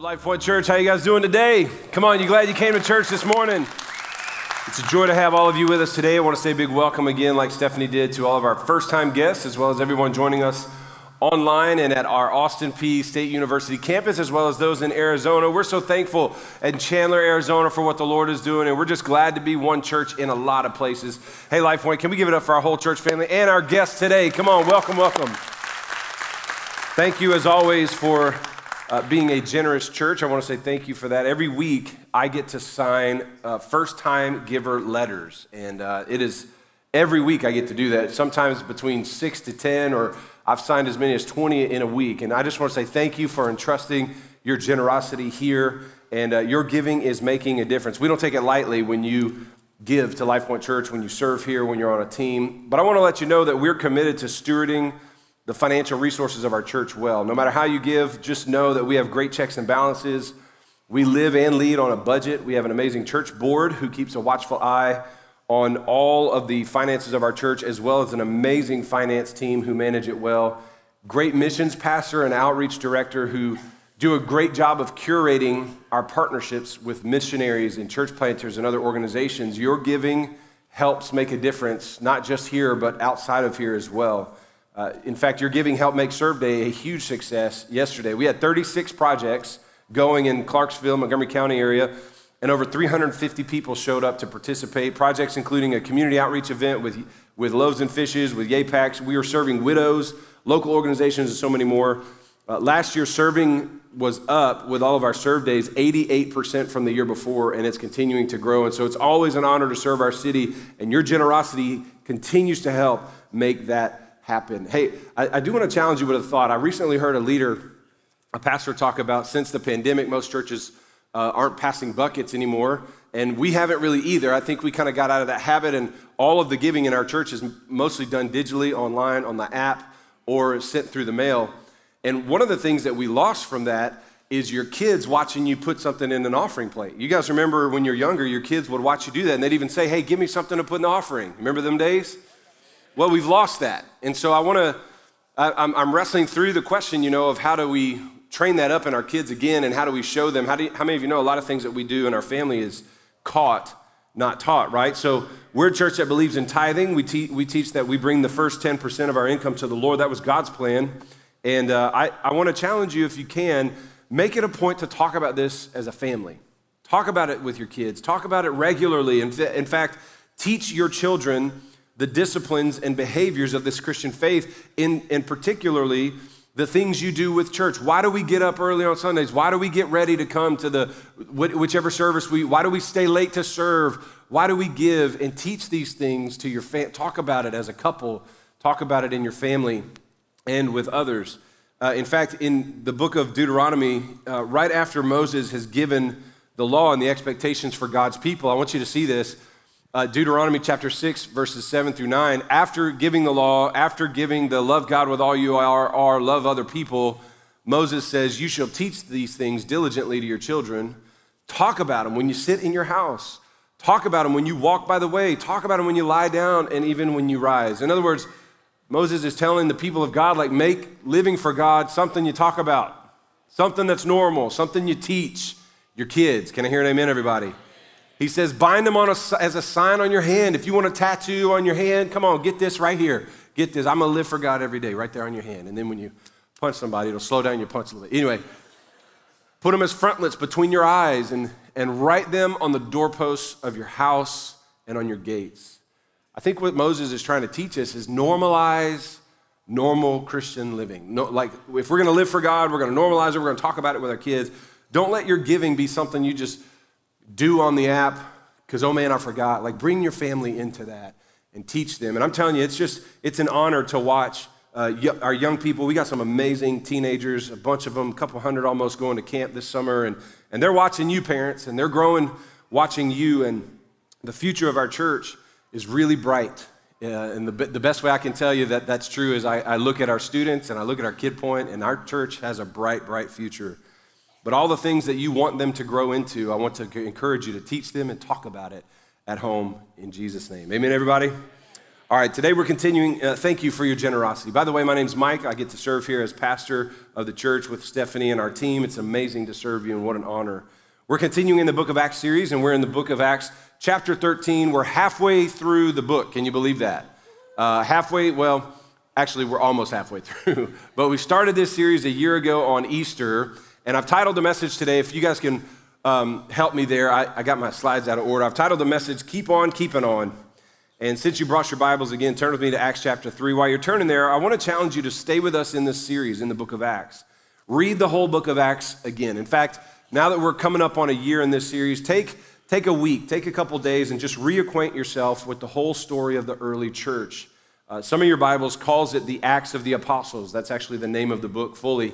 Life Point Church? How you guys doing today? Come on, you glad you came to church this morning? It's a joy to have all of you with us today. I want to say a big welcome again, like Stephanie did, to all of our first time guests, as well as everyone joining us online and at our Austin Peay State University campus, as well as those in Arizona. We're so thankful in Chandler, Arizona, for what the Lord is doing, and we're just glad to be one church in a lot of places. Hey, Life Point, can we give it up for our whole church family and our guests today? Come on, welcome, welcome. Thank you, as always, for uh, being a generous church, I want to say thank you for that. Every week, I get to sign uh, first time giver letters. And uh, it is every week I get to do that, sometimes between six to 10, or I've signed as many as 20 in a week. And I just want to say thank you for entrusting your generosity here. And uh, your giving is making a difference. We don't take it lightly when you give to Life Point Church, when you serve here, when you're on a team. But I want to let you know that we're committed to stewarding the financial resources of our church well. No matter how you give, just know that we have great checks and balances. We live and lead on a budget. We have an amazing church board who keeps a watchful eye on all of the finances of our church, as well as an amazing finance team who manage it well. Great missions pastor and outreach director who do a great job of curating our partnerships with missionaries and church planters and other organizations. Your giving helps make a difference, not just here, but outside of here as well. Uh, in fact, your giving helped make Serve Day a huge success yesterday. We had 36 projects going in Clarksville, Montgomery County area, and over 350 people showed up to participate. Projects including a community outreach event with, with Loaves and Fishes, with Yay. We were serving widows, local organizations, and so many more. Uh, last year, serving was up with all of our serve days 88% from the year before, and it's continuing to grow. And so it's always an honor to serve our city, and your generosity continues to help make that happen. Hey, I, I do want to challenge you with a thought. I recently heard a leader, a pastor, talk about since the pandemic, most churches uh, aren't passing buckets anymore. And we haven't really either. I think we kind of got out of that habit, and all of the giving in our church is mostly done digitally, online, on the app, or sent through the mail. And one of the things that we lost from that is your kids watching you put something in an offering plate. You guys remember when you're younger, your kids would watch you do that, and they'd even say, Hey, give me something to put in the offering. Remember them days? Well, we've lost that. And so I want to, I'm wrestling through the question, you know, of how do we train that up in our kids again and how do we show them? How, do you, how many of you know a lot of things that we do in our family is caught, not taught, right? So we're a church that believes in tithing. We, te- we teach that we bring the first 10% of our income to the Lord. That was God's plan. And uh, I, I want to challenge you, if you can, make it a point to talk about this as a family. Talk about it with your kids. Talk about it regularly. In, in fact, teach your children the disciplines and behaviors of this Christian faith, in, and particularly the things you do with church. Why do we get up early on Sundays? Why do we get ready to come to the whichever service we? Why do we stay late to serve? Why do we give and teach these things to your family? Talk about it as a couple. Talk about it in your family and with others. Uh, in fact, in the book of Deuteronomy, uh, right after Moses has given the law and the expectations for God's people, I want you to see this uh, Deuteronomy chapter 6, verses 7 through 9, after giving the law, after giving the love God with all you are, are, love other people, Moses says, You shall teach these things diligently to your children. Talk about them when you sit in your house. Talk about them when you walk by the way. Talk about them when you lie down and even when you rise. In other words, Moses is telling the people of God, like, make living for God something you talk about, something that's normal, something you teach your kids. Can I hear an amen, everybody? He says, bind them on a, as a sign on your hand. If you want a tattoo on your hand, come on, get this right here. Get this. I'm going to live for God every day, right there on your hand. And then when you punch somebody, it'll slow down your punch a little bit. Anyway, put them as frontlets between your eyes and, and write them on the doorposts of your house and on your gates. I think what Moses is trying to teach us is normalize normal Christian living. No, like, if we're going to live for God, we're going to normalize it, we're going to talk about it with our kids. Don't let your giving be something you just do on the app because, oh man, I forgot. Like, bring your family into that and teach them. And I'm telling you, it's just, it's an honor to watch uh, our young people. We got some amazing teenagers, a bunch of them, a couple hundred almost going to camp this summer. And, and they're watching you, parents, and they're growing watching you. And the future of our church is really bright. Uh, and the, the best way I can tell you that that's true is I, I look at our students and I look at our kid point, and our church has a bright, bright future. But all the things that you want them to grow into, I want to encourage you to teach them and talk about it at home in Jesus' name. Amen, everybody? All right, today we're continuing. Uh, thank you for your generosity. By the way, my name's Mike. I get to serve here as pastor of the church with Stephanie and our team. It's amazing to serve you, and what an honor. We're continuing in the book of Acts series, and we're in the book of Acts, chapter 13. We're halfway through the book. Can you believe that? Uh, halfway, well, actually, we're almost halfway through. but we started this series a year ago on Easter, and I've titled the message today, if you guys can um, help me there, I, I got my slides out of order. I've titled the message, Keep On Keeping On. And since you brought your Bibles again, turn with me to Acts chapter 3. While you're turning there, I want to challenge you to stay with us in this series in the book of Acts. Read the whole book of Acts again. In fact, now that we're coming up on a year in this series, take, take a week, take a couple days, and just reacquaint yourself with the whole story of the early church. Uh, some of your Bibles calls it the Acts of the Apostles. That's actually the name of the book fully.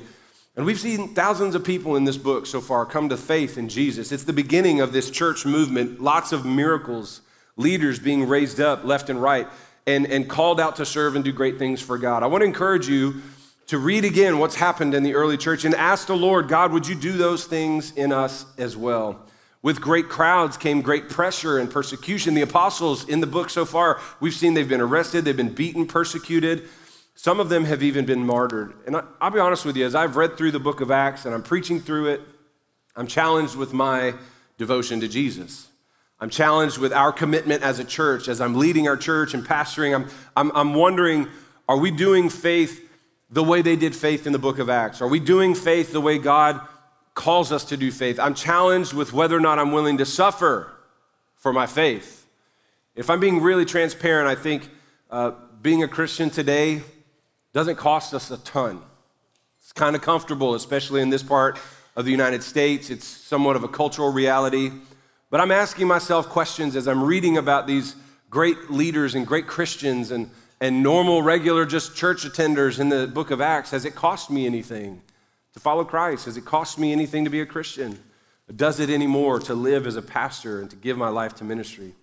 And we've seen thousands of people in this book so far come to faith in Jesus. It's the beginning of this church movement, lots of miracles leaders being raised up left and right and, and called out to serve and do great things for God. I want to encourage you to read again what's happened in the early church and ask the Lord, God, would you do those things in us as well? With great crowds came great pressure and persecution. The apostles in the book so far, we've seen they've been arrested, they've been beaten, persecuted. Some of them have even been martyred. And I, will be honest with you, as I've read through the book of Acts and I'm preaching through it, I'm challenged with my devotion to Jesus. I'm challenged with our commitment as a church, as I'm leading our church and pastoring. I'm, I'm, I'm wondering are we doing faith the way they did faith in the book of Acts? Are we doing faith the way God calls us to do faith? I'm challenged with whether or not I'm willing to suffer for my faith. If I'm being really transparent, I think uh, being a Christian today doesn't cost us a ton. It's kind of comfortable, especially in this part of the United States. It's somewhat of a cultural reality. But I'm asking myself questions as I'm reading about these great leaders and great Christians and, and normal, regular, just church attenders in the book of Acts. Has it cost me anything to follow Christ? Has it cost me anything to be a Christian? Does it anymore to live as a pastor and to give my life to ministry?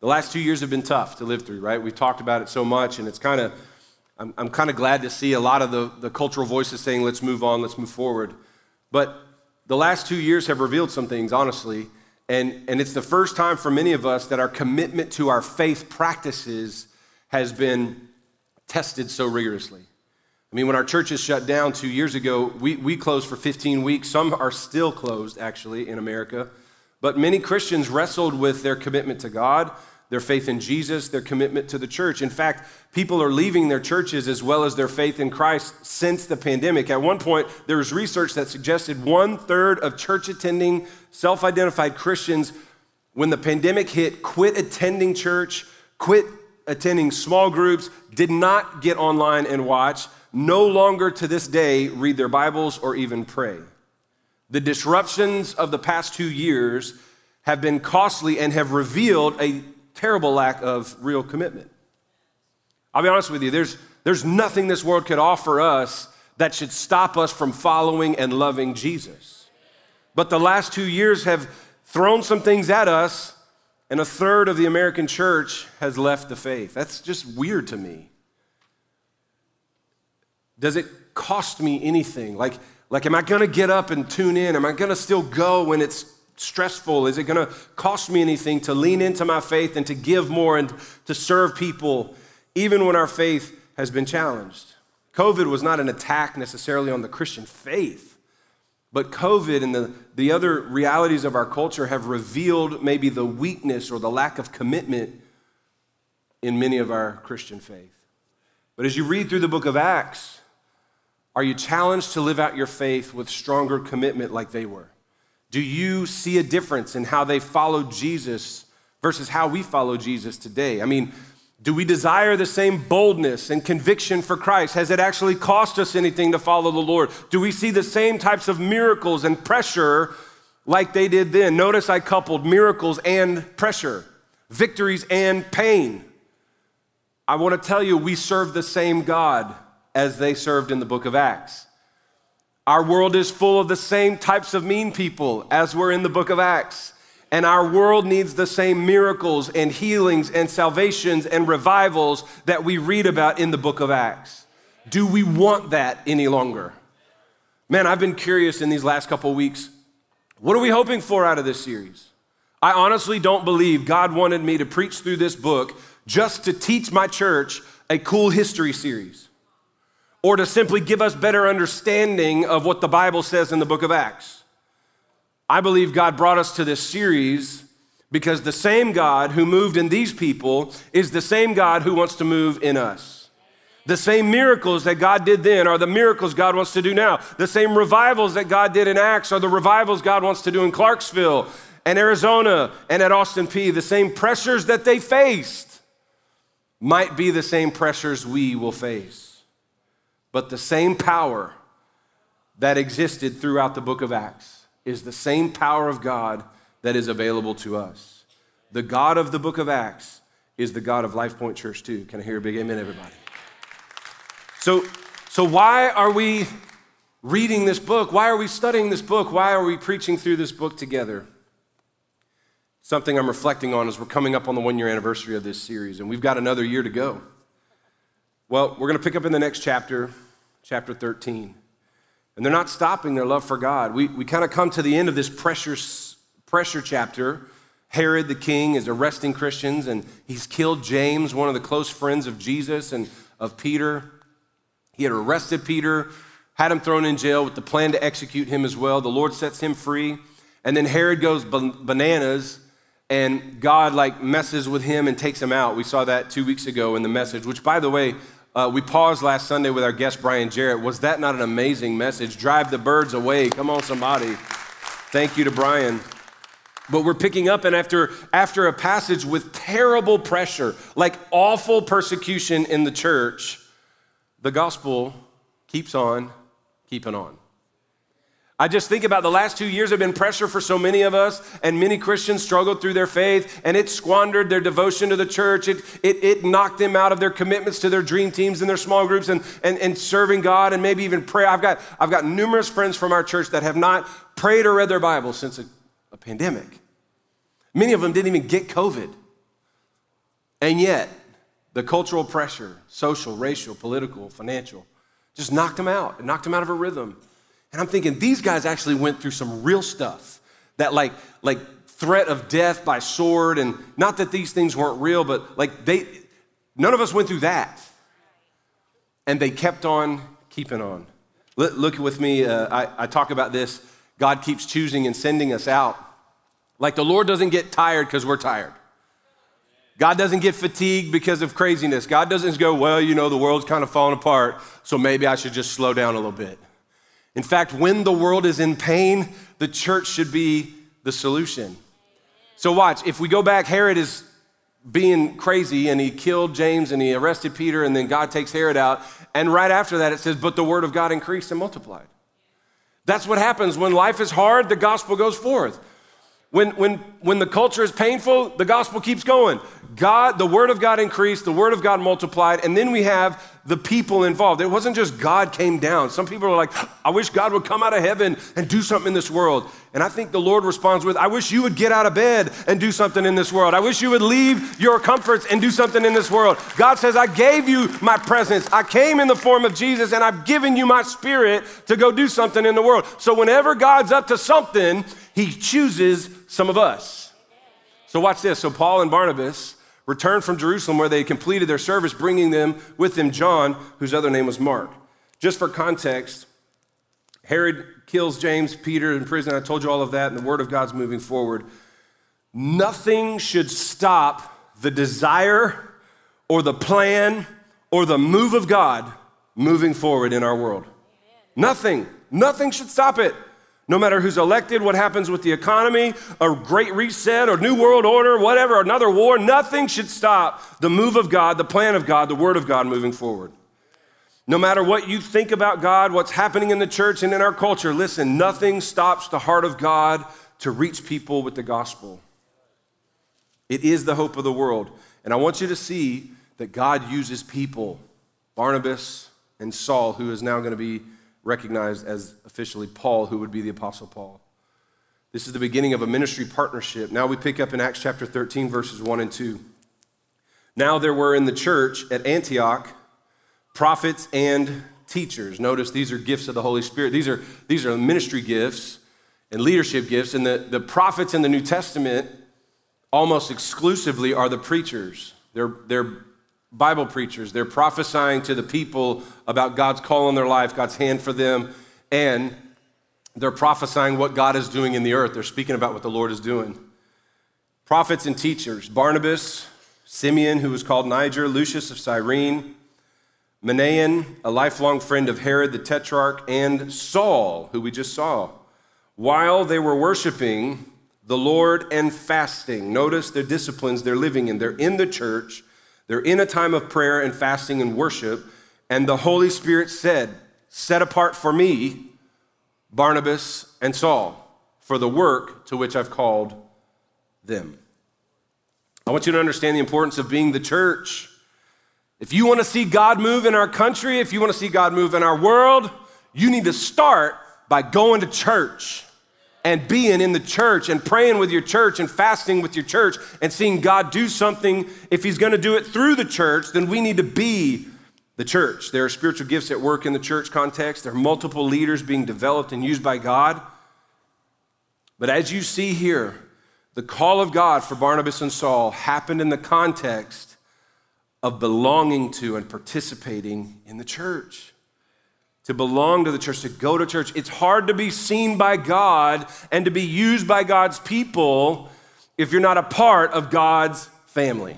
The last two years have been tough to live through, right? We've talked about it so much, and it's kind of, I'm, I'm kind of glad to see a lot of the, the cultural voices saying, let's move on, let's move forward. But the last two years have revealed some things, honestly, and, and it's the first time for many of us that our commitment to our faith practices has been tested so rigorously. I mean, when our churches shut down two years ago, we, we closed for 15 weeks. Some are still closed, actually, in America. But many Christians wrestled with their commitment to God, their faith in Jesus, their commitment to the church. In fact, people are leaving their churches as well as their faith in Christ since the pandemic. At one point, there was research that suggested one third of church attending, self identified Christians, when the pandemic hit, quit attending church, quit attending small groups, did not get online and watch, no longer to this day read their Bibles or even pray. The disruptions of the past two years have been costly and have revealed a terrible lack of real commitment. I'll be honest with you, there's, there's nothing this world could offer us that should stop us from following and loving Jesus. But the last two years have thrown some things at us, and a third of the American church has left the faith. That's just weird to me. Does it cost me anything? Like, like am I gonna get up and tune in? Am I gonna still go when it's stressful? Is it going to cost me anything to lean into my faith and to give more and to serve people, even when our faith has been challenged? COVID was not an attack necessarily on the Christian faith, but COVID and the, the other realities of our culture have revealed maybe the weakness or the lack of commitment in many of our Christian faith. But as you read through the book of Acts, are you challenged to live out your faith with stronger commitment like they were? Do you see a difference in how they followed Jesus versus how we follow Jesus today? I mean, do we desire the same boldness and conviction for Christ? Has it actually cost us anything to follow the Lord? Do we see the same types of miracles and pressure like they did then? Notice I coupled miracles and pressure, victories and pain. I want to tell you, we serve the same God as they served in the book of Acts. Our world is full of the same types of mean people as we're in the book of Acts. And our world needs the same miracles and healings and salvations and revivals that we read about in the book of Acts. Do we want that any longer? Man, I've been curious in these last couple weeks. What are we hoping for out of this series? I honestly don't believe God wanted me to preach through this book just to teach my church a cool history series or to simply give us better understanding of what the Bible says in the book of Acts. I believe God brought us to this series because the same God who moved in these people is the same God who wants to move in us. The same miracles that God did then are the miracles God wants to do now. The same revivals that God did in Acts are the revivals God wants to do in Clarksville and Arizona and at Austin Peay. The same pressures that they faced might be the same pressures we will face. But the same power that existed throughout the book of Acts is the same power of God that is available to us. The God of the book of Acts is the God of Life Point Church, too. Can I hear a big amen, everybody? So, so why are we reading this book? Why are we studying this book? Why are we preaching through this book together? Something I'm reflecting on as we're coming up on the one year anniversary of this series, and we've got another year to go. Well, we're going to pick up in the next chapter, chapter 13. And they're not stopping their love for God. We, we kind of come to the end of this pressure pressure chapter, Herod the king is arresting Christians and he's killed James, one of the close friends of Jesus and of Peter. He had arrested Peter, had him thrown in jail with the plan to execute him as well. The Lord sets him free. And then Herod goes bananas and God like messes with him and takes him out. We saw that two weeks ago in the message, which by the way, uh, we paused last Sunday with our guest Brian Jarrett. Was that not an amazing message? Drive the birds away. Come on, somebody. Thank you to Brian. But we're picking up, and after, after a passage with terrible pressure, like awful persecution in the church, the gospel keeps on keeping on. I just think about the last two years have been pressure for so many of us, and many Christians struggled through their faith, and it squandered their devotion to the church. It, it, it knocked them out of their commitments to their dream teams and their small groups and, and, and serving God and maybe even prayer. I've got, I've got numerous friends from our church that have not prayed or read their Bible since a a pandemic. Many of them didn't even get COVID. And yet, the cultural pressure, social, racial, political, financial, just knocked them out. It knocked them out of a rhythm. And I'm thinking, these guys actually went through some real stuff that, like, like threat of death by sword, and not that these things weren't real, but like they, none of us went through that. And they kept on keeping on. Look, with me, uh, I, I talk about this. God keeps choosing and sending us out. Like the Lord doesn't get tired because we're tired. God doesn't get fatigued because of craziness. God doesn't go, well, you know, the world's kind of falling apart, so maybe I should just slow down a little bit. In fact, when the world is in pain, the church should be the solution. So, watch, if we go back, Herod is being crazy and he killed James and he arrested Peter, and then God takes Herod out. And right after that, it says, but the word of God increased and multiplied. That's what happens when life is hard, the gospel goes forth. When, when, when the culture is painful, the gospel keeps going. God, the word of God increased, the word of God multiplied, and then we have the people involved. It wasn't just God came down. Some people are like, I wish God would come out of heaven and do something in this world. And I think the Lord responds with, I wish you would get out of bed and do something in this world. I wish you would leave your comforts and do something in this world. God says, I gave you my presence. I came in the form of Jesus and I've given you my spirit to go do something in the world. So whenever God's up to something, he chooses some of us. So watch this. So Paul and Barnabas returned from Jerusalem where they had completed their service, bringing them with them John, whose other name was Mark. Just for context, Herod kills James, Peter in prison. I told you all of that, and the word of God's moving forward. Nothing should stop the desire or the plan or the move of God moving forward in our world. Nothing. Nothing should stop it. No matter who's elected, what happens with the economy, a great reset, or new world order, whatever, another war, nothing should stop the move of God, the plan of God, the word of God moving forward. No matter what you think about God, what's happening in the church and in our culture, listen, nothing stops the heart of God to reach people with the gospel. It is the hope of the world. And I want you to see that God uses people, Barnabas and Saul, who is now going to be recognized as officially Paul, who would be the Apostle Paul. This is the beginning of a ministry partnership. Now we pick up in Acts chapter 13, verses 1 and 2. Now there were in the church at Antioch prophets and teachers. Notice these are gifts of the Holy Spirit. These are, these are ministry gifts and leadership gifts. And the, the prophets in the New Testament almost exclusively are the preachers. They're, they're Bible preachers. They're prophesying to the people about God's call on their life, God's hand for them, and they're prophesying what God is doing in the earth. They're speaking about what the Lord is doing. Prophets and teachers Barnabas, Simeon, who was called Niger, Lucius of Cyrene, Manaen, a lifelong friend of Herod the Tetrarch, and Saul, who we just saw. While they were worshiping the Lord and fasting, notice their disciplines they're living in. They're in the church, they're in a time of prayer and fasting and worship, and the Holy Spirit said, Set apart for me Barnabas and Saul for the work to which I've called them. I want you to understand the importance of being the church. If you want to see God move in our country, if you want to see God move in our world, you need to start by going to church and being in the church and praying with your church and fasting with your church and seeing God do something. If He's going to do it through the church, then we need to be the church. There are spiritual gifts at work in the church context, there are multiple leaders being developed and used by God. But as you see here, the call of God for Barnabas and Saul happened in the context of belonging to and participating in the church. To belong to the church, to go to church. It's hard to be seen by God and to be used by God's people if you're not a part of God's family.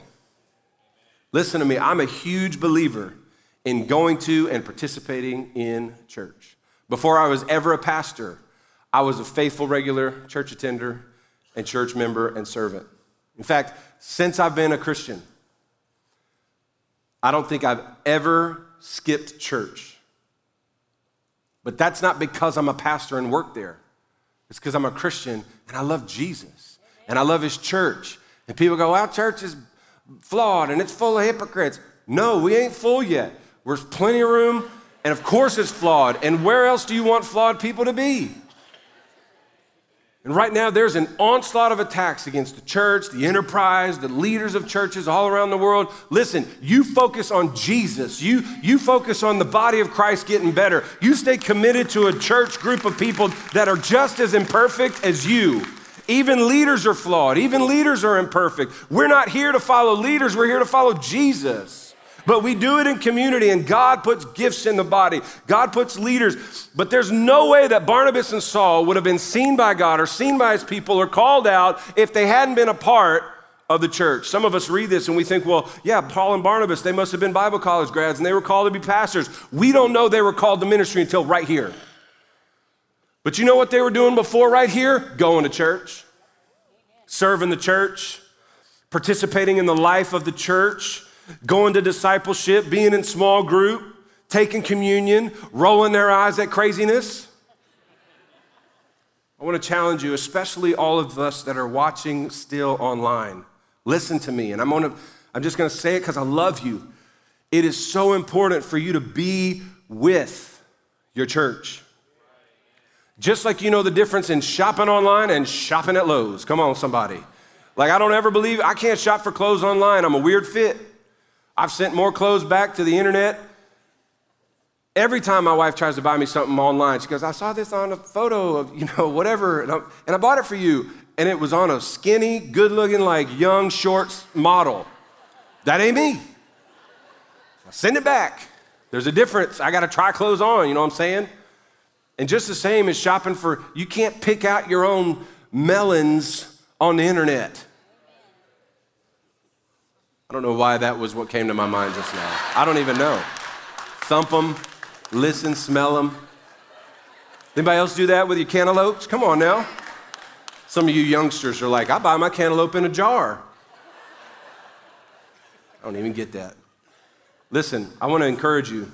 Listen to me, I'm a huge believer in going to and participating in church. Before I was ever a pastor, I was a faithful, regular church attender and church member and servant. In fact, since I've been a Christian, I don't think I've ever skipped church. But that's not because I'm a pastor and work there. It's because I'm a Christian and I love Jesus and I love his church. And people go, our church is flawed and it's full of hypocrites. No, we ain't full yet. There's plenty of room, and of course it's flawed. And where else do you want flawed people to be? And right now, there's an onslaught of attacks against the church, the enterprise, the leaders of churches all around the world. Listen, you focus on Jesus. You, you focus on the body of Christ getting better. You stay committed to a church group of people that are just as imperfect as you. Even leaders are flawed, even leaders are imperfect. We're not here to follow leaders, we're here to follow Jesus. But we do it in community, and God puts gifts in the body. God puts leaders. But there's no way that Barnabas and Saul would have been seen by God or seen by his people or called out if they hadn't been a part of the church. Some of us read this and we think, well, yeah, Paul and Barnabas, they must have been Bible college grads and they were called to be pastors. We don't know they were called to ministry until right here. But you know what they were doing before right here? Going to church, serving the church, participating in the life of the church going to discipleship, being in small group, taking communion, rolling their eyes at craziness. I want to challenge you, especially all of us that are watching still online. Listen to me, and I'm, gonna, I'm just going to say it because I love you. It is so important for you to be with your church. Just like you know the difference in shopping online and shopping at Lowe's. Come on, somebody. Like, I don't ever believe I can't shop for clothes online. I'm a weird fit. I've sent more clothes back to the internet. Every time my wife tries to buy me something online, she goes, I saw this on a photo of, you know, whatever, and, and I bought it for you. And it was on a skinny, good looking, like young, shorts model. That ain't me. I send it back. There's a difference. I got to try clothes on, you know what I'm saying? And just the same as shopping for, you can't pick out your own melons on the internet. I don't know why that was what came to my mind just now. I don't even know. Thump them, listen, smell them. Anybody else do that with your cantaloupes? Come on now. Some of you youngsters are like, I buy my cantaloupe in a jar. I don't even get that. Listen, I want to encourage you.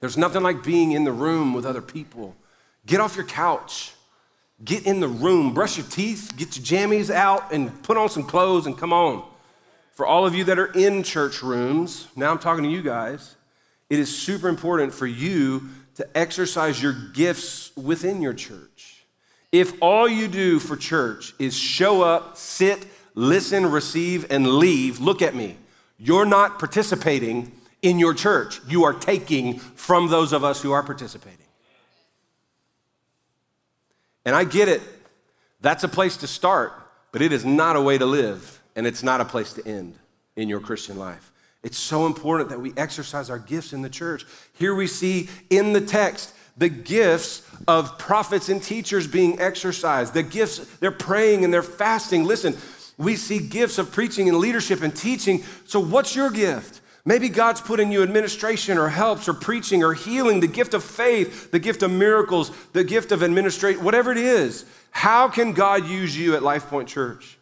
There's nothing like being in the room with other people. Get off your couch. Get in the room, brush your teeth, get your jammies out, and put on some clothes and come on. For all of you that are in church rooms, now I'm talking to you guys, it is super important for you to exercise your gifts within your church. If all you do for church is show up, sit, listen, receive, and leave, look at me. You're not participating in your church. You are taking from those of us who are participating. And I get it. That's a place to start, but it is not a way to live and it's not a place to end. in your Christian life. It's so important that we exercise our gifts in the church. Here we see in the text the gifts of prophets and teachers being exercised. The gifts, they're praying and they're fasting. Listen, we see gifts of preaching and leadership and teaching. So, what's your gift? Maybe God's put in you administration or helps or preaching or healing, the gift of faith, the gift of miracles, the gift of administration, whatever it is. How can God use you at Life Point Church?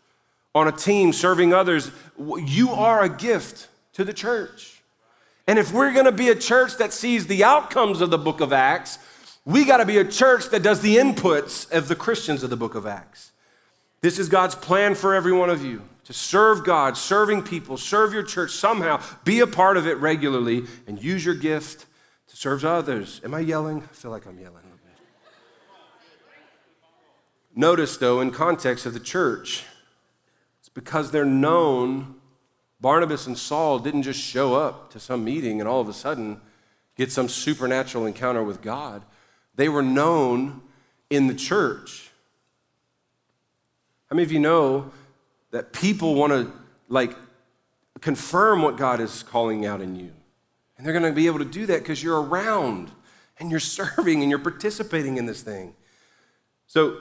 On a team serving others, you are a gift to the church. And if we're gonna be a church that sees the outcomes of the book of Acts, we gotta be a church that does the inputs of the Christians of the book of Acts. This is God's plan for every one of you to serve God, serving people, serve your church somehow, be a part of it regularly, and use your gift to serve others. Am I yelling? I feel like I'm yelling. Notice, though, in context of the church, because they're known. Barnabas and Saul didn't just show up to some meeting and all of a sudden get some supernatural encounter with God. They were known in the church. How many of you know that people want to like confirm what God is calling out in you? And they're going to be able to do that because you're around and you're serving and you're participating in this thing. So,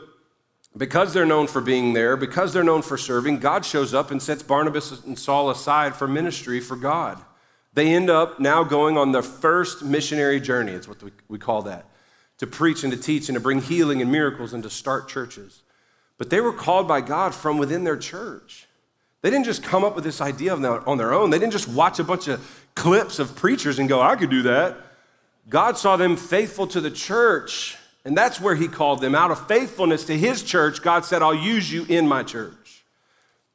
because they're known for being there, because they're known for serving, God shows up and sets Barnabas and Saul aside for ministry for God. They end up now going on their first missionary journey, it's what we call that, to preach and to teach and to bring healing and miracles and to start churches. But they were called by God from within their church. They didn't just come up with this idea on their own. They didn't just watch a bunch of clips of preachers and go, I could do that. God saw them faithful to the church, and that's where He called them. Out of faithfulness to His church, God said, I'll use you in my church.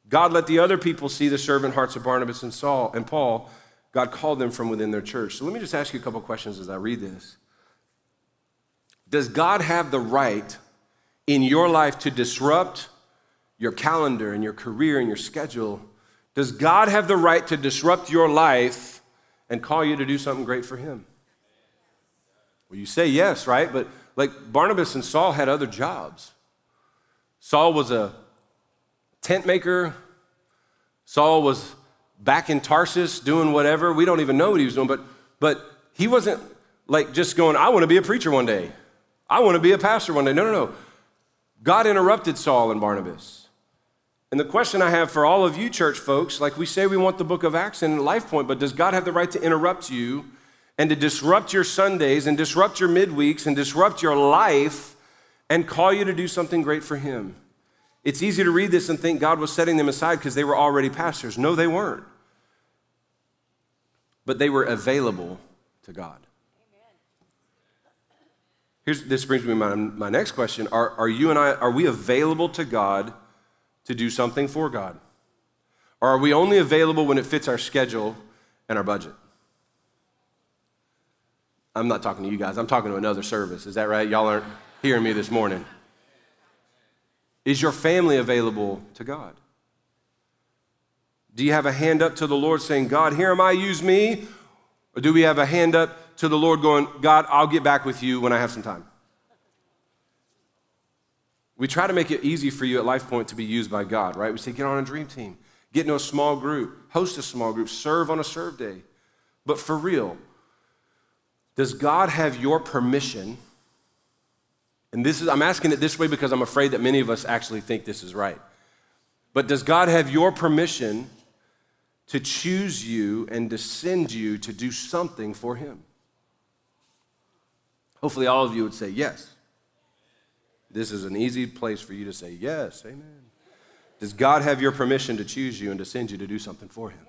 God let the other people see the servant hearts of Barnabas and Saul and Paul. God called them from within their church. So let me just ask you a couple questions as I read this. Does God have the right in your life to disrupt your calendar and your career and your schedule, does God have the right to disrupt your life and call you to do something great for Him? Well, you say yes, right? But like Barnabas and Saul had other jobs. Saul was a tent maker, Saul was back in Tarsus doing whatever. We don't even know what he was doing, but, but he wasn't like just going, I want to be a preacher one day. I want to be a pastor one day. No, no, no. God interrupted Saul and Barnabas. And the question I have for all of you, church folks, like we say we want the book of Acts and Life Point, but does God have the right to interrupt you and to disrupt your Sundays and disrupt your midweeks and disrupt your life and call you to do something great for Him? It's easy to read this and think God was setting them aside because they were already pastors. No, they weren't. But they were available to God. Here's, this brings me to my, my next question. Are, are you and I, are we available to God to do something for God? Or are we only available when it fits our schedule and our budget? I'm not talking to you guys. I'm talking to another service. Is that right? Y'all aren't hearing me this morning. Is your family available to God? Do you have a hand up to the Lord saying, God, here am I, use me? Or do we have a hand up to the Lord going, God, I'll get back with you when I have some time. We try to make it easy for you at Life Point to be used by God, right? We say, get on a dream team, get into a small group, host a small group, serve on a serve day. But for real, does God have your permission? And this is, I'm asking it this way because I'm afraid that many of us actually think this is right. But does God have your permission to choose you and to send you to do something for Him? Hopefully, all of you would say yes. This is an easy place for you to say yes. Amen. Does God have your permission to choose you and to send you to do something for Him?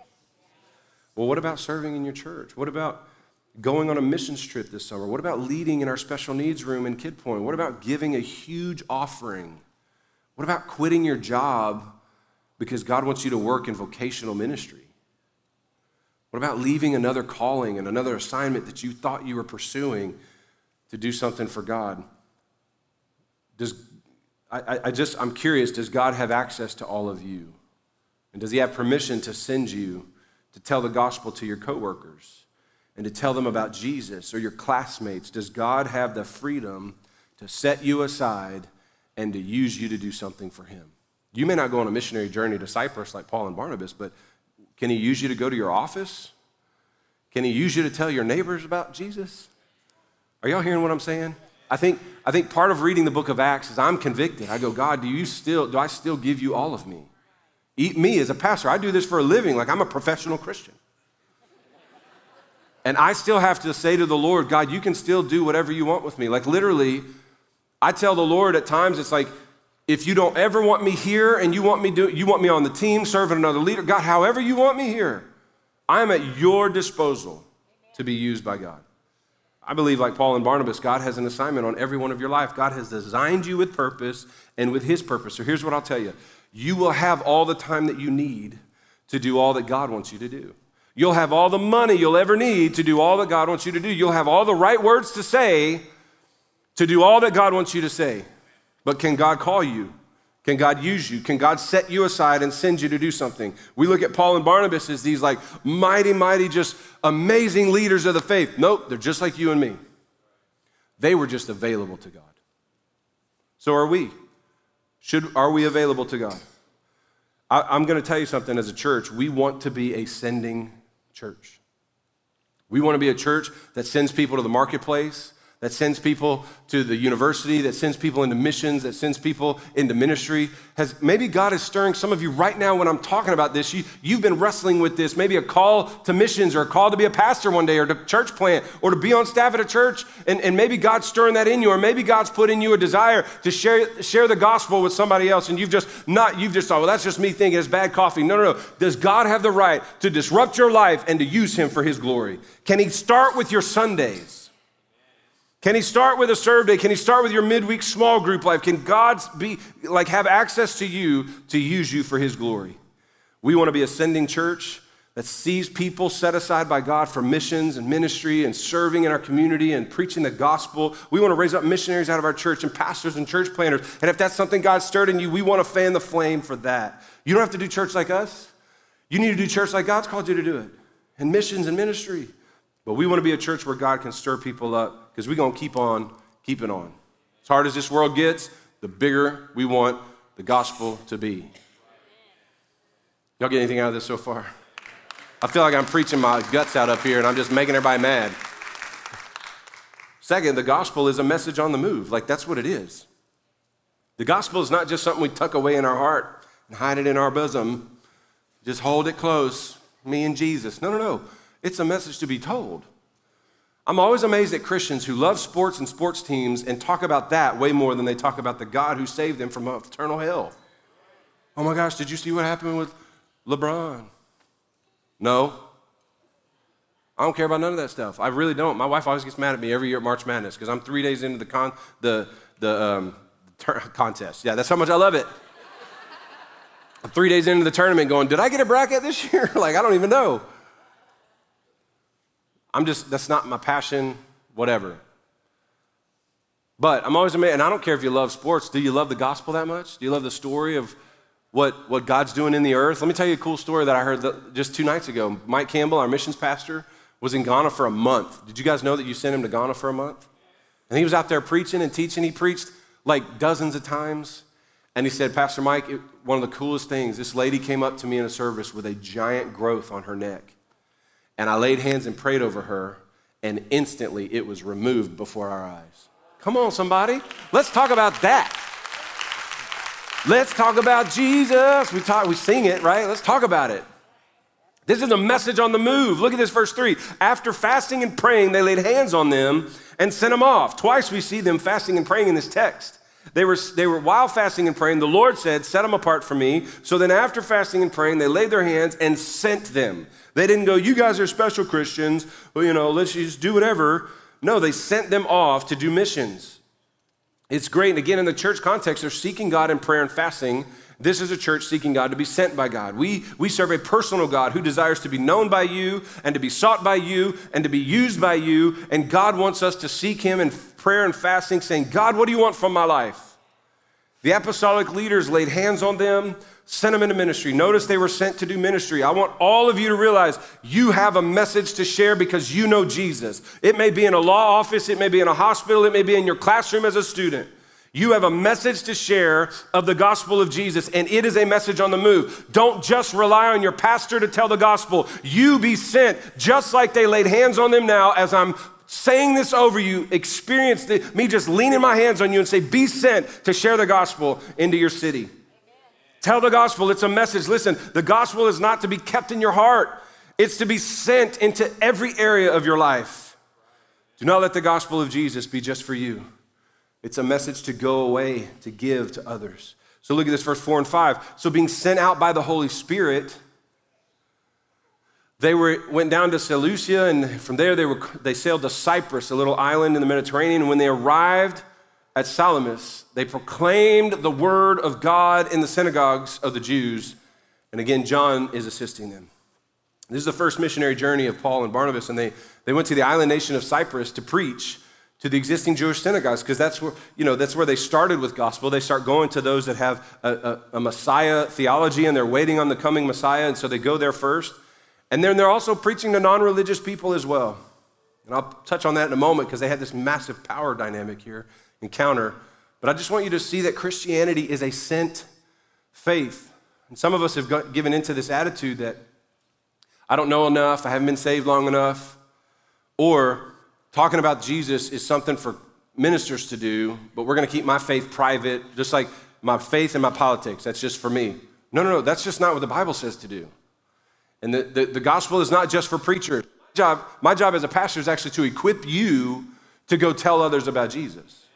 Well, what about serving in your church? What about going on a missions trip this summer? What about leading in our special needs room in Kid Point? What about giving a huge offering? What about quitting your job because God wants you to work in vocational ministry? What about leaving another calling and another assignment that you thought you were pursuing to do something for God. Does, I, I just, I'm curious, does God have access to all of you? And does he have permission to send you to tell the gospel to your coworkers and to tell them about Jesus or your classmates? Does God have the freedom to set you aside and to use you to do something for him? You may not go on a missionary journey to Cyprus like Paul and Barnabas, but Can He use you to go to your office? Can He use you to tell your neighbors about Jesus? Are y'all hearing what I'm saying? I think, I think part of reading the book of Acts is I'm convicted. I go, God, do you still, do I still give you all of me? Eat me as a pastor. I do this for a living, like I'm a professional Christian. And I still have to say to the Lord, God, you can still do whatever you want with me. Like literally, I tell the Lord at times, it's like, if you don't ever want me here and you want me do, you want me on the team serving another leader, God, however you want me here, I am at your disposal to be used by God. I believe, like Paul and Barnabas, God has an assignment on every one of your life. God has designed you with purpose and with His purpose. So here's what I'll tell you you will have all the time that you need to do all that God wants you to do. You'll have all the money you'll ever need to do all that God wants you to do. You'll have all the right words to say to do all that God wants you to say. But can God call you? Can God use you? Can God set you aside and send you to do something? We look at Paul and Barnabas as these like mighty, mighty, just amazing leaders of the faith. Nope, they're just like you and me. They were just available to God. So are we. Should, are we available to God? I, am going to tell you something as a church. We want to be a sending church. We want to be a church that sends people to the marketplace, that sends people to the university, that sends people into missions, that sends people into ministry. Has maybe God is stirring some of you right now when I'm talking about this. You, you've been wrestling with this, maybe a call to missions or a call to be a pastor one day or to church plant or to be on staff at a church. And, and maybe God's stirring that in you, or maybe God's put in you a desire to share, share the gospel with somebody else. And you've just not, you've just thought, well, that's just me thinking it's bad coffee. No, no, no. Does God have the right to disrupt your life and to use him for his glory? Can he start with your Sundays? Can he start with a serve day? Can he start with your midweek small group life? Can God be like have access to you to use you for his glory? We want to be a sending church that sees people set aside by God for missions and ministry and serving in our community and preaching the gospel. We want to raise up missionaries out of our church and pastors and church planters. And if that's something God stirred in you, we want to fan the flame for that. You don't have to do church like us. You need to do church like God's called you to do it. And missions and ministry. But we want to be a church where God can stir people up because we're going to keep on keeping on. As hard as this world gets, the bigger we want the gospel to be. Y'all get anything out of this so far? I feel like I'm preaching my guts out up here and I'm just making everybody mad. Second, the gospel is a message on the move. Like that's what it is. The gospel is not just something we tuck away in our heart and hide it in our bosom. Just hold it close, me and Jesus. No, no, no. It's a message to be told. I'm always amazed at Christians who love sports and sports teams and talk about that way more than they talk about the God who saved them from eternal hell. Oh my gosh, did you see what happened with LeBron? No. I don't care about none of that stuff. I really don't. My wife always gets mad at me every year at March Madness because I'm three days into the, con- the, the um, contest. Yeah, that's how much I love it. I'm three days into the tournament going, did I get a bracket this year? like, I don't even know. I'm just, that's not my passion, whatever. But I'm always amazed, and I don't care if you love sports. Do you love the gospel that much? Do you love the story of what, what God's doing in the earth? Let me tell you a cool story that I heard just two nights ago. Mike Campbell, our missions pastor, was in Ghana for a month. Did you guys know that you sent him to Ghana for a month? And he was out there preaching and teaching. He preached like dozens of times. And he said, Pastor Mike, it, one of the coolest things, this lady came up to me in a service with a giant growth on her neck. And I laid hands and prayed over her, and instantly it was removed before our eyes. Come on, somebody. Let's talk about that. Let's talk about Jesus. We talk, we sing it, right? Let's talk about it. This is a message on the move. Look at this verse 3. After fasting and praying, they laid hands on them and sent them off. Twice we see them fasting and praying in this text. They were, they were while fasting and praying, the Lord said, Set them apart for me. So then, after fasting and praying, they laid their hands and sent them. They didn't go, You guys are special Christians. Well, you know, let's just do whatever. No, they sent them off to do missions. It's great. And again, in the church context, they're seeking God in prayer and fasting. This is a church seeking God to be sent by God. We, we serve a personal God who desires to be known by you and to be sought by you and to be used by you. And God wants us to seek Him in prayer and fasting, saying, God, what do you want from my life? The apostolic leaders laid hands on them sent them into ministry. Notice they were sent to do ministry. I want all of you to realize you have a message to share because you know Jesus. It may be in a law office, it may be in a hospital, it may be in your classroom as a student. You have a message to share of the gospel of Jesus, and it is a message on the move. Don't just rely on your pastor to tell the gospel. You be sent, just like they laid hands on them now, as I'm saying this over you. Experience the, me just leaning my hands on you and say, Be sent to share the gospel into your city. Tell the gospel, it's a message. Listen, the gospel is not to be kept in your heart, it's to be sent into every area of your life. Do not let the gospel of Jesus be just for you. It's a message to go away, to give to others. So look at this, verse 4 and 5. So being sent out by the Holy Spirit, they were, went down to Seleucia, and from there they, were, they sailed to Cyprus, a little island in the Mediterranean. And when they arrived at Salamis, they proclaimed the word of God in the synagogues of the Jews. And again, John is assisting them. This is the first missionary journey of Paul and Barnabas, and they, they went to the island nation of Cyprus to preach to the existing Jewish synagogues because that's where, you know, that's where they started with gospel. They start going to those that have a, a, a, Messiah theology and they're waiting on the coming Messiah, and so they go there first. And then they're also preaching to non religious people as well. And I'll touch on that in a moment because they had this massive power dynamic here, encounter. But I just want you to see that Christianity is a sent faith. And some of us have got, given into this attitude that I don't know enough, I haven't been saved long enough, or talking about Jesus is something for ministers to do, but we're going to keep my faith private, just like my faith and my politics. That's just for me. No, no, no, that's just not what the Bible says to do. And the, the, the gospel is not just for preachers. My job, my job as a pastor is actually to equip you to go tell others about Jesus.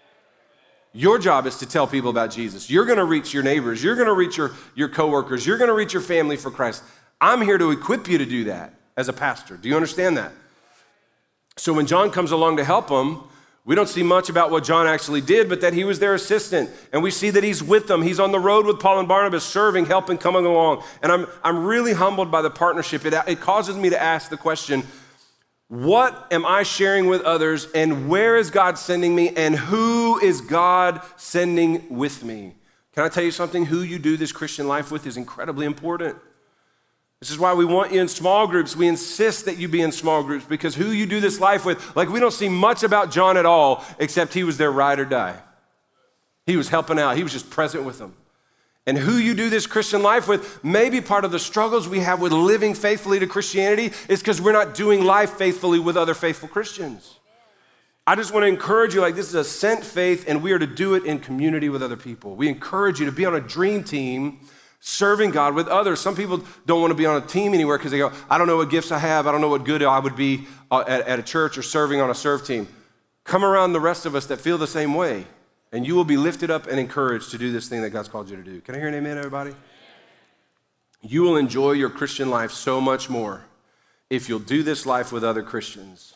Your job is to tell people about Jesus. You're going to reach your neighbors. You're going to reach your, your coworkers. You're going to reach your family for Christ. I'm here to equip you to do that as a pastor. Do you understand that? So when John comes along to help them, we don't see much about what John actually did, but that he was their assistant. And we see that he's with them. He's on the road with Paul and Barnabas, serving, helping, coming along. And I'm, I'm really humbled by the partnership. It, it causes me to ask the question what am I sharing with others, and where is God sending me, and who is God sending with me? Can I tell you something? Who you do this Christian life with is incredibly important. This is why we want you in small groups. We insist that you be in small groups because who you do this life with, like we don't see much about John at all, except he was their ride or die. He was helping out, he was just present with them. And who you do this Christian life with, maybe part of the struggles we have with living faithfully to Christianity is because we're not doing life faithfully with other faithful Christians. I just want to encourage you like this is a sent faith, and we are to do it in community with other people. We encourage you to be on a dream team serving God with others. Some people don't want to be on a team anywhere because they go, I don't know what gifts I have. I don't know what good I would be uh, at, at a church or serving on a serve team. Come around the rest of us that feel the same way, and you will be lifted up and encouraged to do this thing that God's called you to do. Can I hear an amen, everybody? You will enjoy your Christian life so much more if you'll do this life with other Christians.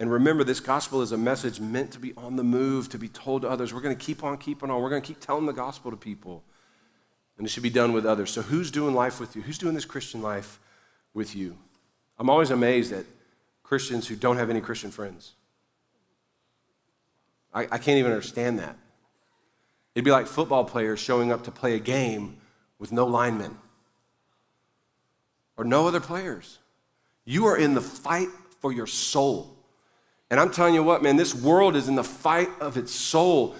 And remember, this gospel is a message meant to be on the move, to be told to others. We're going to keep on keeping on. We're going to keep telling the gospel to people and it should be done with others. So, who's doing life with you? Who's doing this Christian life with you? I'm always amazed at Christians who don't have any Christian friends. I, I can't even understand that. It'd be like football players showing up to play a game with no linemen or no other players. You are in the fight for your soul. And I'm telling you what, man, this world is in the fight of its soul.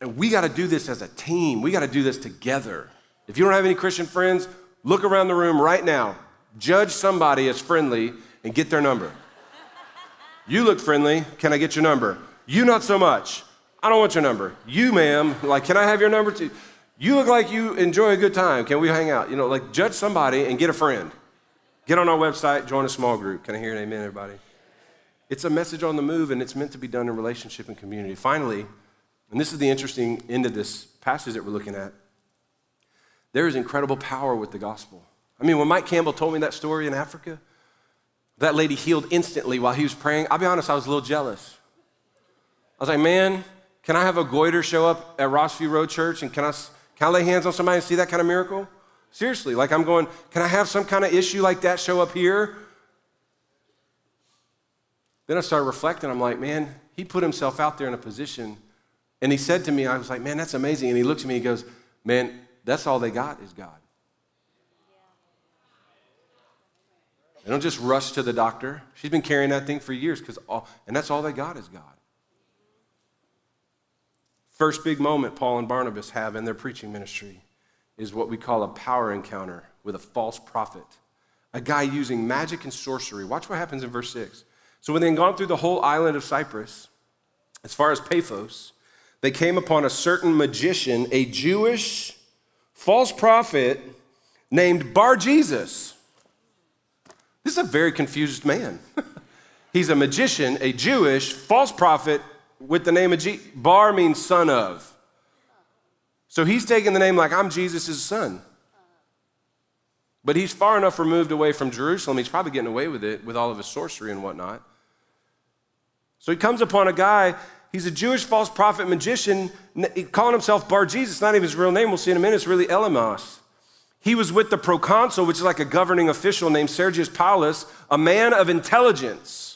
And we got to do this as a team. We got to do this together. If you don't have any Christian friends, look around the room right now, judge somebody as friendly, and get their number. You look friendly. Can I get your number? You, not so much. I don't want your number. You, ma'am, like, can I have your number too? You look like you enjoy a good time. Can we hang out? You know, like, judge somebody and get a friend. Get on our website, join a small group. Can I hear an amen, everybody? It's a message on the move, and it's meant to be done in relationship and community. Finally, and this is the interesting end of this passage that we're looking at. There is incredible power with the gospel. I mean, when Mike Campbell told me that story in Africa, that lady healed instantly while he was praying. I'll be honest, I was a little jealous. I was like, man, can I have a goiter show up at Rossview Road Church and can I, can I lay hands on somebody and see that kind of miracle? Seriously, like I'm going, can I have some kind of issue like that show up here? Then I started reflecting. I'm like, man, he put himself out there in a position. And he said to me, I was like, man, that's amazing. And he looked at me and he goes, man, that's all they got is God. They don't just rush to the doctor. She's been carrying that thing for years because all, and that's all they got is God. First big moment Paul and Barnabas have in their preaching ministry is what we call a power encounter with a false prophet, a guy using magic and sorcery. Watch what happens in verse 6. So when they had gone through the whole island of Cyprus, as far as Paphos, they came upon a certain magician, a Jewish false prophet named Bar Jesus. This is a very confused man. He's a magician, a Jewish false prophet with the name of Jesus. Bar means son of. So he's taking the name like I'm Jesus' son. But he's far enough removed away from Jerusalem, he's probably getting away with it with all of his sorcery and whatnot. So he comes upon a guy, he's a Jewish false prophet magician, calling himself Bar Jesus, not even his real name, we'll see in a minute, it's really Elymas. He was with the proconsul, which is like a governing official named Sergius Paulus, a man of intelligence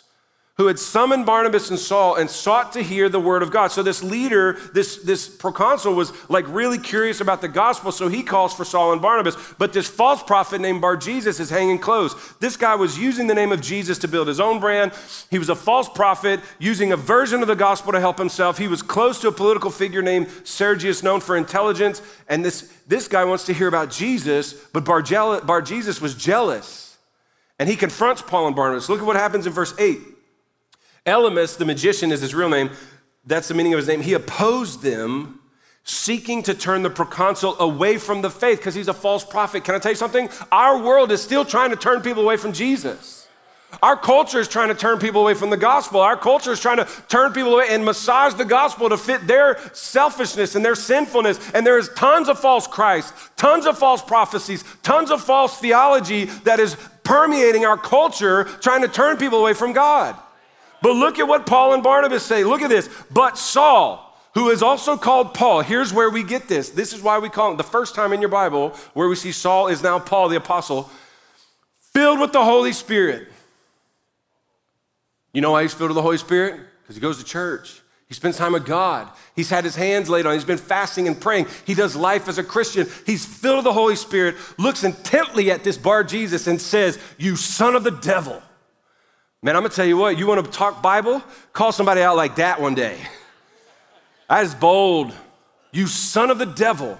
who had summoned Barnabas and Saul and sought to hear the word of God. So this leader, this, this proconsul was like really curious about the gospel, so he calls for Saul and Barnabas. But this false prophet named Bar Jesus is hanging close. This guy was using the name of Jesus to build his own brand. He was a false prophet using a version of the gospel to help himself. He was close to a political figure named Sergius, known for intelligence. And this, this guy wants to hear about Jesus, but Bar, Bar Jesus was jealous. And he confronts Paul and Barnabas. Look at what happens in verse 8. Elymas, the magician, is his real name. That's the meaning of his name. He opposed them, seeking to turn the proconsul away from the faith because he's a false prophet. Can I tell you something? Our world is still trying to turn people away from Jesus. Our culture is trying to turn people away from the gospel. Our culture is trying to turn people away and massage the gospel to fit their selfishness and their sinfulness. And there is tons of false Christ, tons of false prophecies, tons of false theology that is permeating our culture, trying to turn people away from God. But look at what Paul and Barnabas say. Look at this. But Saul, who is also called Paul, here's where we get this. This is why we call him the first time in your Bible where we see Saul is now Paul the apostle, filled with the Holy Spirit. You know why he's filled with the Holy Spirit? Because he goes to church. He spends time with God. He's had his hands laid on. He's been fasting and praying. He does life as a Christian. He's filled with the Holy Spirit, looks intently at this bar Jesus and says, You son of the devil. Man, I'm gonna tell you what, you wanna talk Bible? Call somebody out like that one day. That is bold. You son of the devil,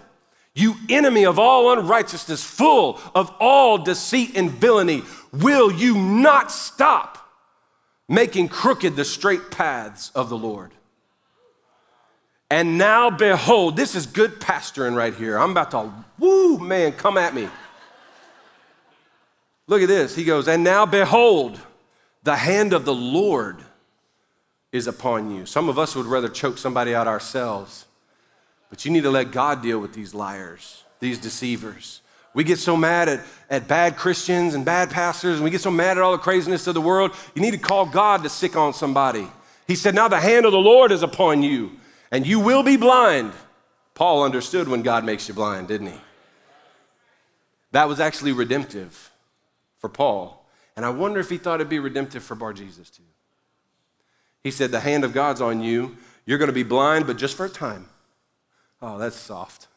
you enemy of all unrighteousness, full of all deceit and villainy, will you not stop making crooked the straight paths of the Lord? And now behold, this is good pastoring right here. I'm about to, woo, man, come at me. Look at this. He goes, and now behold, the hand of the Lord is upon you. Some of us would rather choke somebody out ourselves, but you need to let God deal with these liars, these deceivers. We get so mad at, at bad Christians and bad pastors, and we get so mad at all the craziness of the world. You need to call God to sic on somebody. He said, Now the hand of the Lord is upon you, and you will be blind. Paul understood when God makes you blind, didn't he? That was actually redemptive for Paul. And I wonder if he thought it'd be redemptive for Bar Jesus too. He said, The hand of God's on you. You're going to be blind, but just for a time. Oh, that's soft.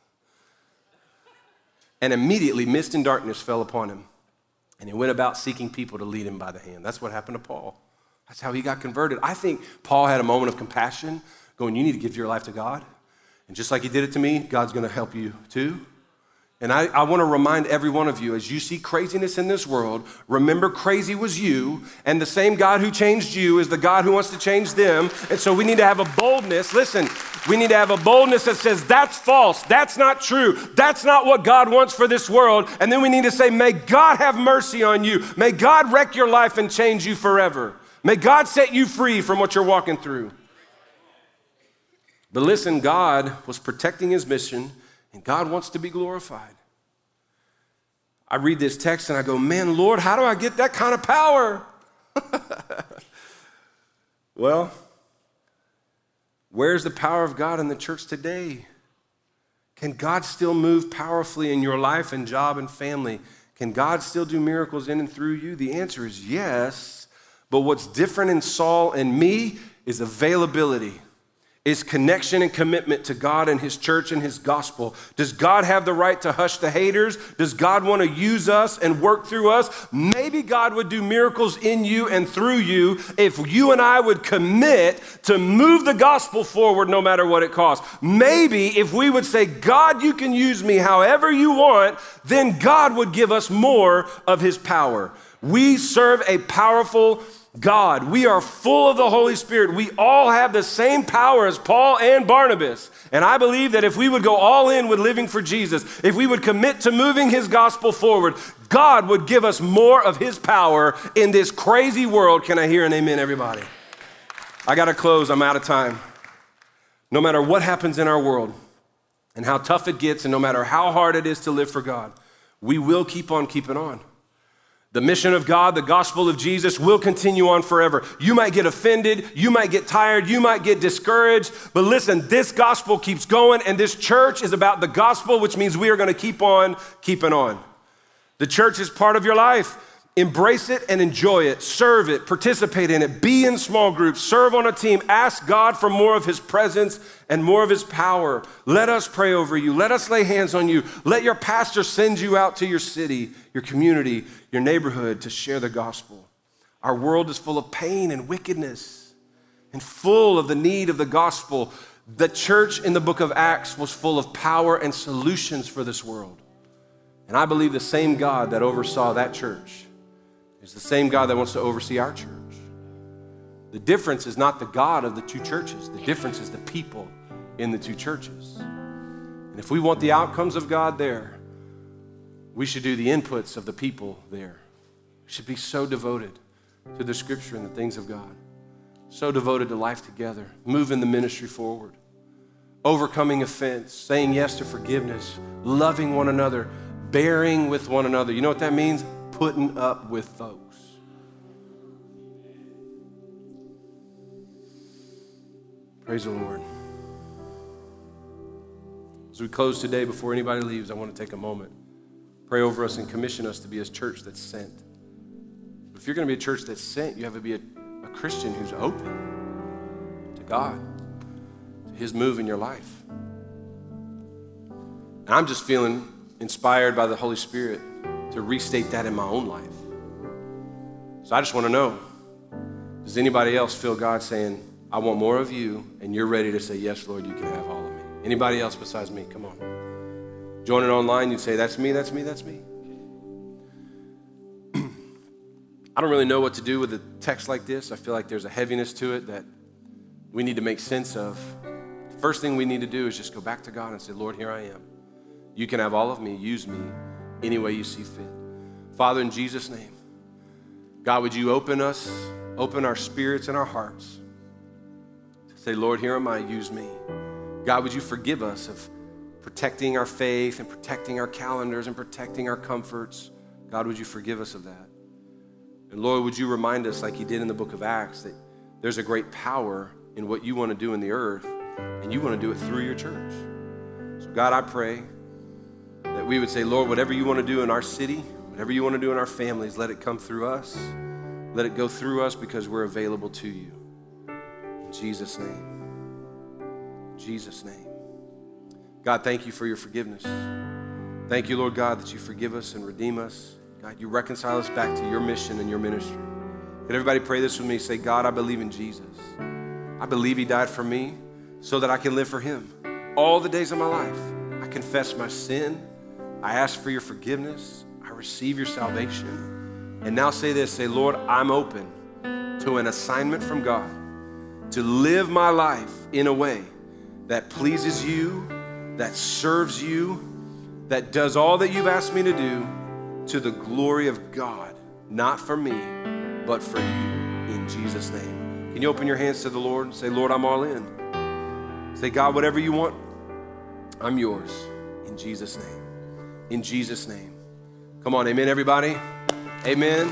And immediately, mist and darkness fell upon him. And he went about seeking people to lead him by the hand. That's what happened to Paul. That's how he got converted. I think Paul had a moment of compassion, going, You need to give your life to God. And just like he did it to me, God's going to help you too. And I, I want to remind every one of you as you see craziness in this world, remember crazy was you, and the same God who changed you is the God who wants to change them. And so we need to have a boldness. Listen, we need to have a boldness that says, that's false, that's not true, that's not what God wants for this world. And then we need to say, may God have mercy on you, may God wreck your life and change you forever. May God set you free from what you're walking through. But listen, God was protecting his mission and God wants to be glorified. I read this text and I go, man, Lord, how do I get that kind of power? well, where's the power of God in the church today? Can God still move powerfully in your life and job and family? Can God still do miracles in and through you? The answer is yes. But what's different in Saul and me is availability. Is connection and commitment to God and His church and His gospel. Does God have the right to hush the haters? Does God want to use us and work through us? Maybe God would do miracles in you and through you if you and I would commit to move the gospel forward no matter what it costs. Maybe if we would say, God, you can use me however you want, then God would give us more of His power. We serve a powerful God. We are full of the Holy Spirit. We all have the same power as Paul and Barnabas. And I believe that if we would go all in with living for Jesus, if we would commit to moving his gospel forward, God would give us more of his power in this crazy world. Can I hear an amen, everybody? I got to close. I'm out of time. No matter what happens in our world and how tough it gets, and no matter how hard it is to live for God, we will keep on keeping on. The mission of God, the gospel of Jesus will continue on forever. You might get offended, you might get tired, you might get discouraged, but listen, this gospel keeps going, and this church is about the gospel, which means we are going to keep on keeping on. The church is part of your life. Embrace it and enjoy it. Serve it, participate in it, be in small groups, serve on a team. Ask God for more of His presence and more of His power. Let us pray over you. Let us lay hands on you. Let your pastor send you out to your city, your community, your neighborhood to share the gospel. Our world is full of pain and wickedness and full of the need of the gospel. The church in the book of Acts was full of power and solutions for this world. And I believe the same God that oversaw that church is the same God that wants to oversee our church. The difference is not the God of the two churches, the difference is the people in the two churches. And if we want the outcomes of God there, we should do the inputs of the people there. We should be so devoted to the scripture and the things of God, so devoted to life together, moving the ministry forward, overcoming offense, saying yes to forgiveness, loving one another, bearing with one another. You know what that means? Putting up with folks. Praise the Lord. As we close today, before anybody leaves, I want to take a moment, pray over us, and commission us to be a church that's sent. If you're going to be a church that's sent, you have to be a, a Christian who's open to God, to His move in your life. And I'm just feeling inspired by the Holy Spirit to restate that in my own life. So I just want to know does anybody else feel God saying, I want more of you, and you're ready to say, Yes, Lord, you can have all of me? Anybody else besides me? Come on. Join it online, you'd say, That's me, that's me, that's me. I don't really know what to do with a text like this. I feel like there's a heaviness to it that we need to make sense of. The First thing we need to do is just go back to God and say, Lord, here I am. You can have all of me. Use me any way you see fit. Father, in Jesus' name, God, would you open us, open our spirits and our hearts to say, Lord, here am I, use me. God, would you forgive us of protecting our faith and protecting our calendars and protecting our comforts? God, would you forgive us of that? And Lord, would you remind us, like you did in the book of Acts, that there's a great power in what you want to do in the earth, and you want to do it through your church. So, God, I pray we would say, Lord, whatever you want to do in our city, whatever you want to do in our families, let it come through us. Let it go through us because we're available to you. In Jesus' name. In Jesus' name. God, thank you for your forgiveness. Thank you, Lord God, that you forgive us and redeem us. God, you reconcile us back to your mission and your ministry. Can everybody pray this with me? Say, God, I believe in Jesus. I believe he died for me so that I can live for him all the days of my life. I confess my sin. I ask for your forgiveness. I receive your salvation. And now say this say, Lord, I'm open to an assignment from God to live my life in a way that pleases you, that serves you, that does all that you've asked me to do to the glory of God, not for me, but for you. In Jesus' name. Can you open your hands to the Lord and say, Lord, I'm all in? Say, God, whatever you want, I'm yours. In Jesus' name in Jesus' name. Come on, amen, everybody. Amen.